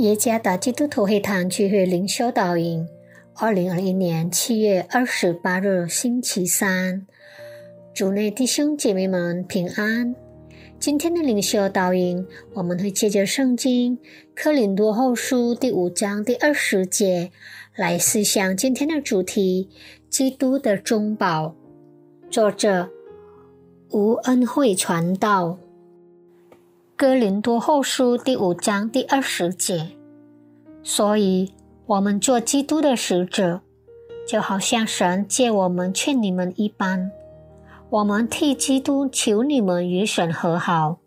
耶加达基督徒会堂聚会灵修导引，二零二一年七月二十八日星期三，主内弟兄姐妹们平安。今天的灵修导引，我们会借着圣经《克林多后书》第五章第二十节来思想今天的主题：基督的中保。作者吴恩惠传道。哥林多后书第五章第二十节，所以我们做基督的使者，就好像神借我们劝你们一般。我们替基督求你们与神和好。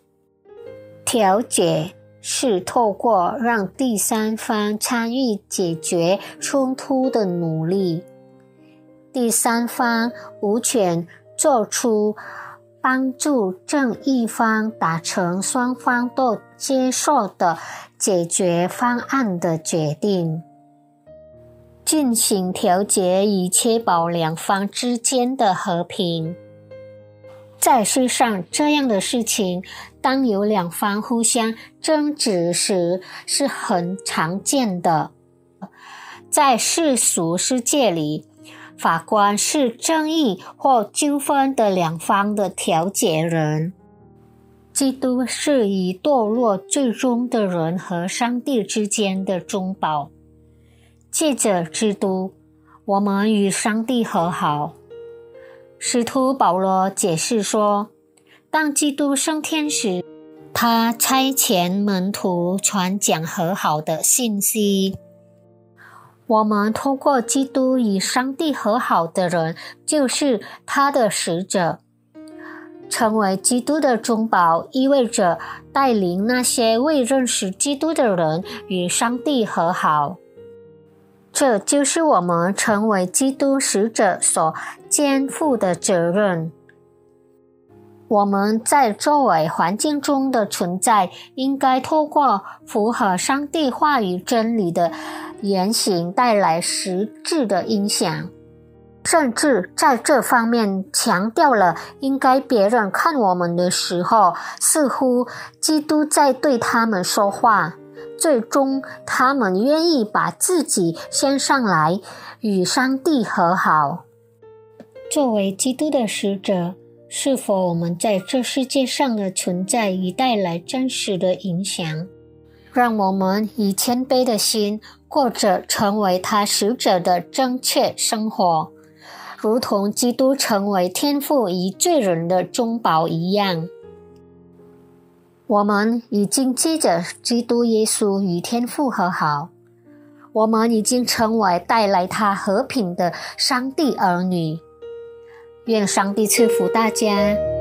调解是透过让第三方参与解决冲突的努力，第三方无权做出。帮助正一方达成双方都接受的解决方案的决定，进行调解以确保两方之间的和平。在世上，这样的事情当有两方互相争执时是很常见的，在世俗世界里。法官是争议或纠纷的两方的调解人。基督是以堕落最终的人和上帝之间的中保。借着基督，我们与上帝和好。使徒保罗解释说：“当基督升天时，他差遣门徒传讲和好的信息。”我们通过基督与上帝和好的人，就是他的使者。成为基督的中保，意味着带领那些未认识基督的人与上帝和好。这就是我们成为基督使者所肩负的责任。我们在周围环境中的存在，应该透过符合上帝话语真理的言行带来实质的影响，甚至在这方面强调了，应该别人看我们的时候，似乎基督在对他们说话。最终，他们愿意把自己献上来，与上帝和好。作为基督的使者。是否我们在这世界上的存在已带来真实的影响？让我们以谦卑的心过着成为他使者的正确生活，如同基督成为天父与罪人的中保一样。我们已经借着基督耶稣与天父和好，我们已经成为带来他和平的上帝儿女。愿上帝赐福大家。